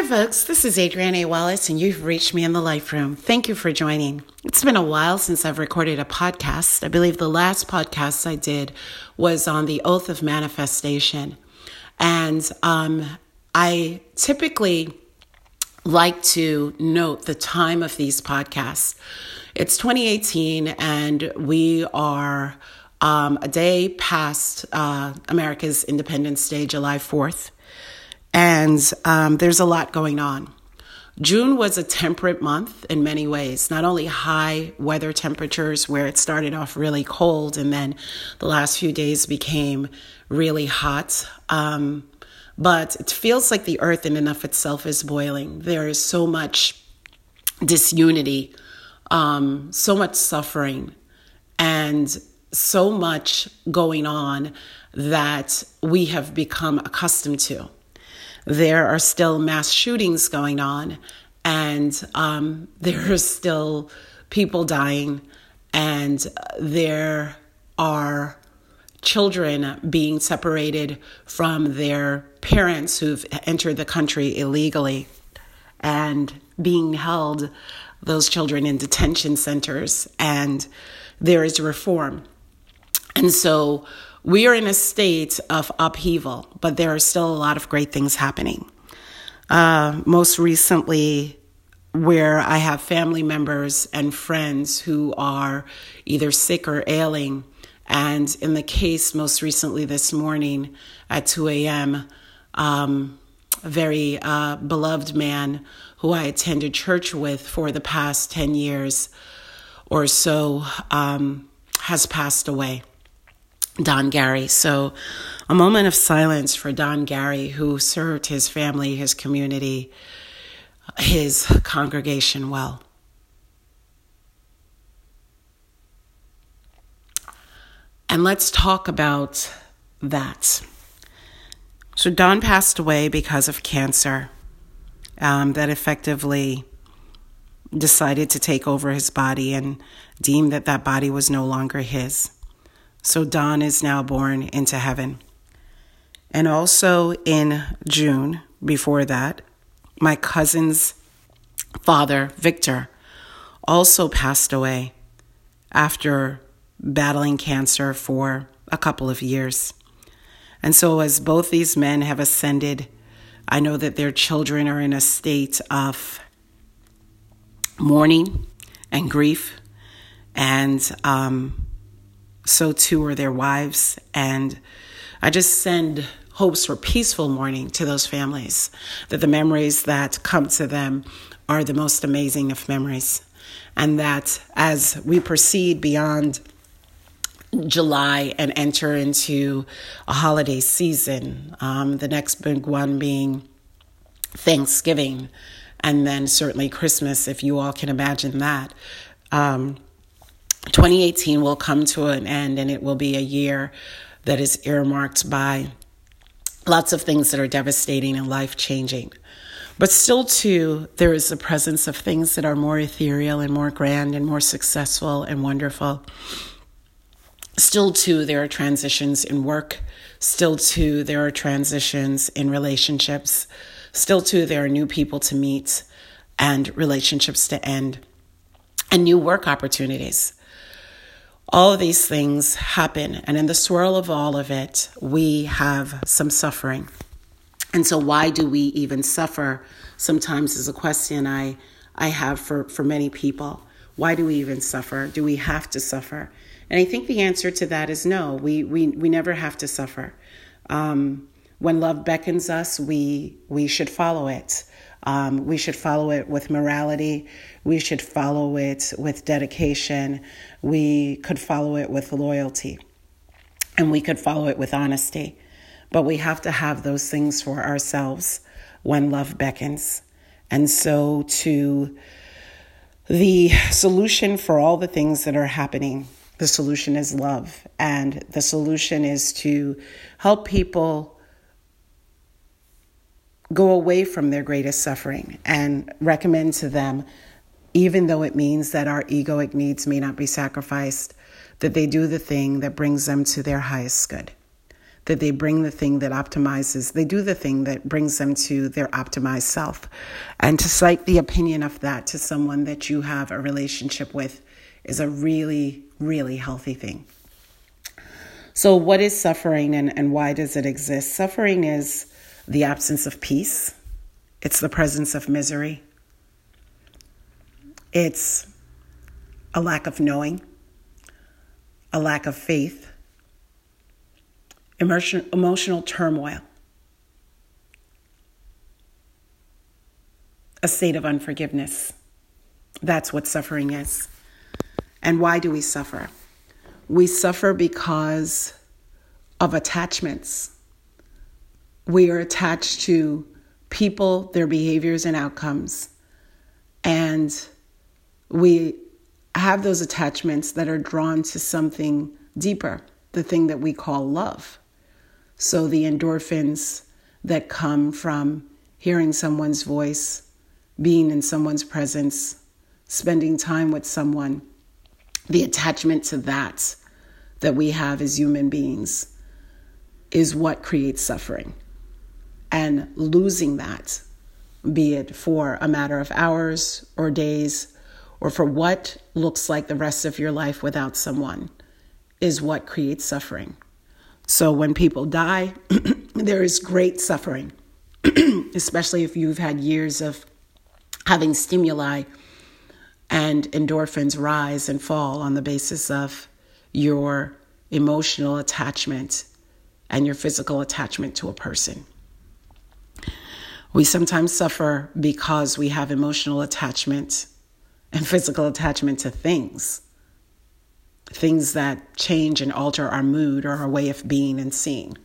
Hi, folks. This is Adrienne A. Wallace, and you've reached me in the Life Room. Thank you for joining. It's been a while since I've recorded a podcast. I believe the last podcast I did was on the Oath of Manifestation. And um, I typically like to note the time of these podcasts. It's 2018, and we are um, a day past uh, America's Independence Day, July 4th. And um, there's a lot going on. June was a temperate month in many ways, not only high weather temperatures where it started off really cold and then the last few days became really hot, um, but it feels like the earth in and of itself is boiling. There is so much disunity, um, so much suffering, and so much going on that we have become accustomed to there are still mass shootings going on, and um, there are still people dying, and there are children being separated from their parents who've entered the country illegally and being held those children in detention centers and there is reform. And so we are in a state of upheaval, but there are still a lot of great things happening. Uh, most recently, where I have family members and friends who are either sick or ailing. And in the case most recently this morning at 2 a.m., um, a very uh, beloved man who I attended church with for the past 10 years or so um, has passed away. Don Gary. So, a moment of silence for Don Gary, who served his family, his community, his congregation well. And let's talk about that. So, Don passed away because of cancer um, that effectively decided to take over his body and deemed that that body was no longer his. So Don is now born into heaven. And also in June, before that, my cousin's father, Victor, also passed away after battling cancer for a couple of years. And so, as both these men have ascended, I know that their children are in a state of mourning and grief. And um, so too are their wives. And I just send hopes for peaceful mourning to those families, that the memories that come to them are the most amazing of memories. And that as we proceed beyond July and enter into a holiday season, um, the next big one being Thanksgiving, and then certainly Christmas, if you all can imagine that. Um, 2018 will come to an end and it will be a year that is earmarked by lots of things that are devastating and life changing. But still, too, there is the presence of things that are more ethereal and more grand and more successful and wonderful. Still, too, there are transitions in work. Still, too, there are transitions in relationships. Still, too, there are new people to meet and relationships to end and new work opportunities. All of these things happen, and in the swirl of all of it, we have some suffering. And so, why do we even suffer? Sometimes is a question I, I have for, for many people. Why do we even suffer? Do we have to suffer? And I think the answer to that is no, we, we, we never have to suffer. Um, when love beckons us, we, we should follow it. Um, we should follow it with morality. We should follow it with dedication. We could follow it with loyalty. And we could follow it with honesty. But we have to have those things for ourselves when love beckons. And so, to the solution for all the things that are happening, the solution is love. And the solution is to help people go away from their greatest suffering and recommend to them, even though it means that our egoic needs may not be sacrificed, that they do the thing that brings them to their highest good. that they bring the thing that optimizes, they do the thing that brings them to their optimized self. And to cite the opinion of that to someone that you have a relationship with is a really, really healthy thing. So, what is suffering and, and why does it exist? Suffering is the absence of peace, it's the presence of misery, it's a lack of knowing, a lack of faith, emotion, emotional turmoil, a state of unforgiveness. That's what suffering is. And why do we suffer? We suffer because of attachments. We are attached to people, their behaviors, and outcomes. And we have those attachments that are drawn to something deeper, the thing that we call love. So the endorphins that come from hearing someone's voice, being in someone's presence, spending time with someone, the attachment to that that we have as human beings is what creates suffering. And losing that, be it for a matter of hours or days or for what looks like the rest of your life without someone is what creates suffering. So when people die, there is great suffering, especially if you've had years of having stimuli and endorphins rise and fall on the basis of your emotional attachment and your physical attachment to a person. We sometimes suffer because we have emotional attachment and physical attachment to things, things that change and alter our mood or our way of being and seeing.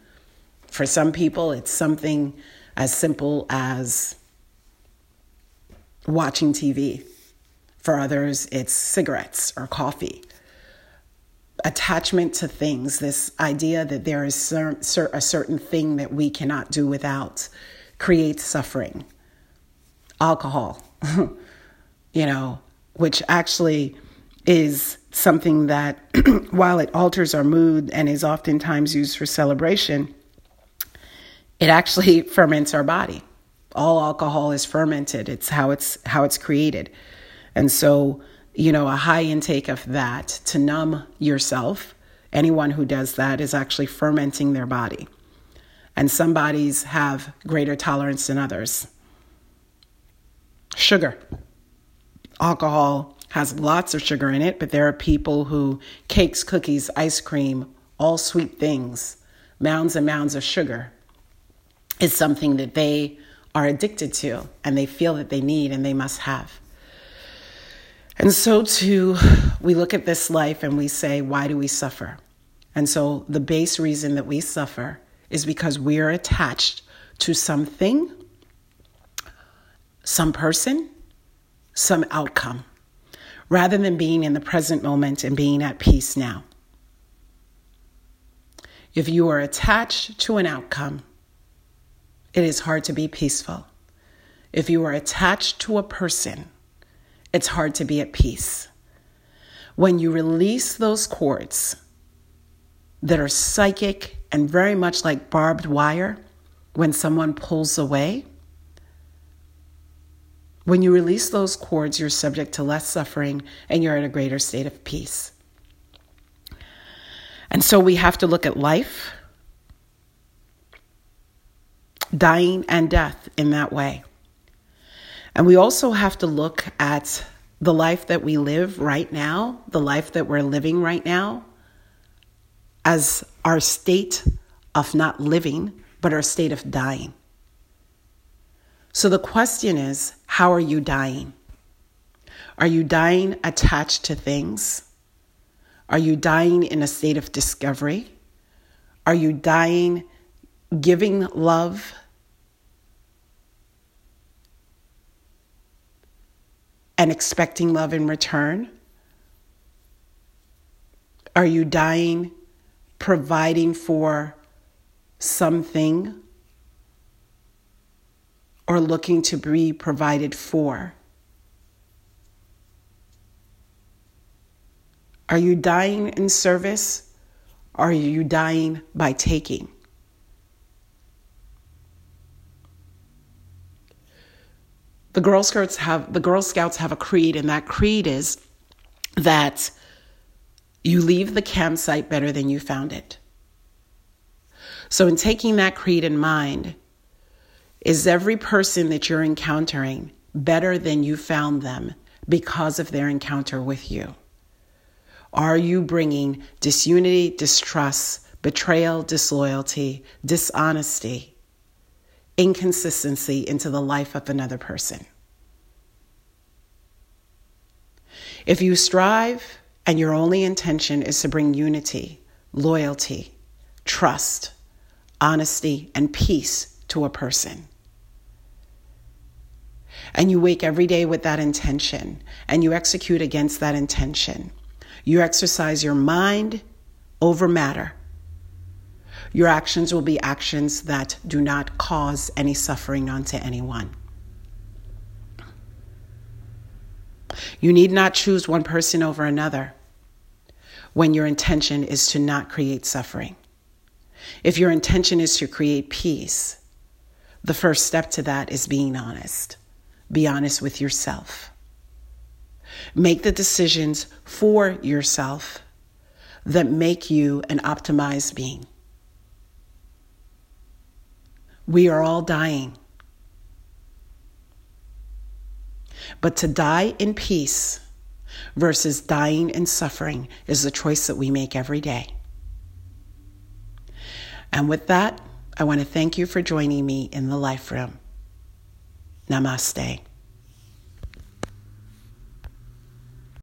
For some people, it's something as simple as watching TV. For others, it's cigarettes or coffee. Attachment to things, this idea that there is a certain thing that we cannot do without, creates suffering. Alcohol, you know, which actually is something that, while it alters our mood and is oftentimes used for celebration, it actually ferments our body. All alcohol is fermented. It's how it's how it's created. And so, you know, a high intake of that to numb yourself, anyone who does that is actually fermenting their body. And some bodies have greater tolerance than others. Sugar alcohol has lots of sugar in it, but there are people who cakes, cookies, ice cream, all sweet things, mounds and mounds of sugar is something that they are addicted to and they feel that they need and they must have. And so, too, we look at this life and we say, why do we suffer? And so, the base reason that we suffer is because we are attached to something, some person, some outcome rather than being in the present moment and being at peace now. If you are attached to an outcome, it is hard to be peaceful. If you are attached to a person, it's hard to be at peace. When you release those cords that are psychic and very much like barbed wire, when someone pulls away, when you release those cords, you're subject to less suffering and you're in a greater state of peace. And so we have to look at life, dying, and death in that way. And we also have to look at the life that we live right now, the life that we're living right now, as our state of not living, but our state of dying. So the question is how are you dying? Are you dying attached to things? Are you dying in a state of discovery? Are you dying giving love? And expecting love in return? Are you dying providing for something or looking to be provided for? Are you dying in service? Are you dying by taking? The Girl Scouts have the Girl Scouts have a creed, and that creed is that you leave the campsite better than you found it. So, in taking that creed in mind, is every person that you're encountering better than you found them because of their encounter with you? Are you bringing disunity, distrust, betrayal, disloyalty, dishonesty, inconsistency into the life of another person? If you strive and your only intention is to bring unity, loyalty, trust, honesty, and peace to a person, and you wake every day with that intention and you execute against that intention, you exercise your mind over matter. Your actions will be actions that do not cause any suffering onto anyone. You need not choose one person over another when your intention is to not create suffering. If your intention is to create peace, the first step to that is being honest. Be honest with yourself. Make the decisions for yourself that make you an optimized being. We are all dying. But to die in peace versus dying in suffering is the choice that we make every day. And with that, I want to thank you for joining me in the Life Room. Namaste.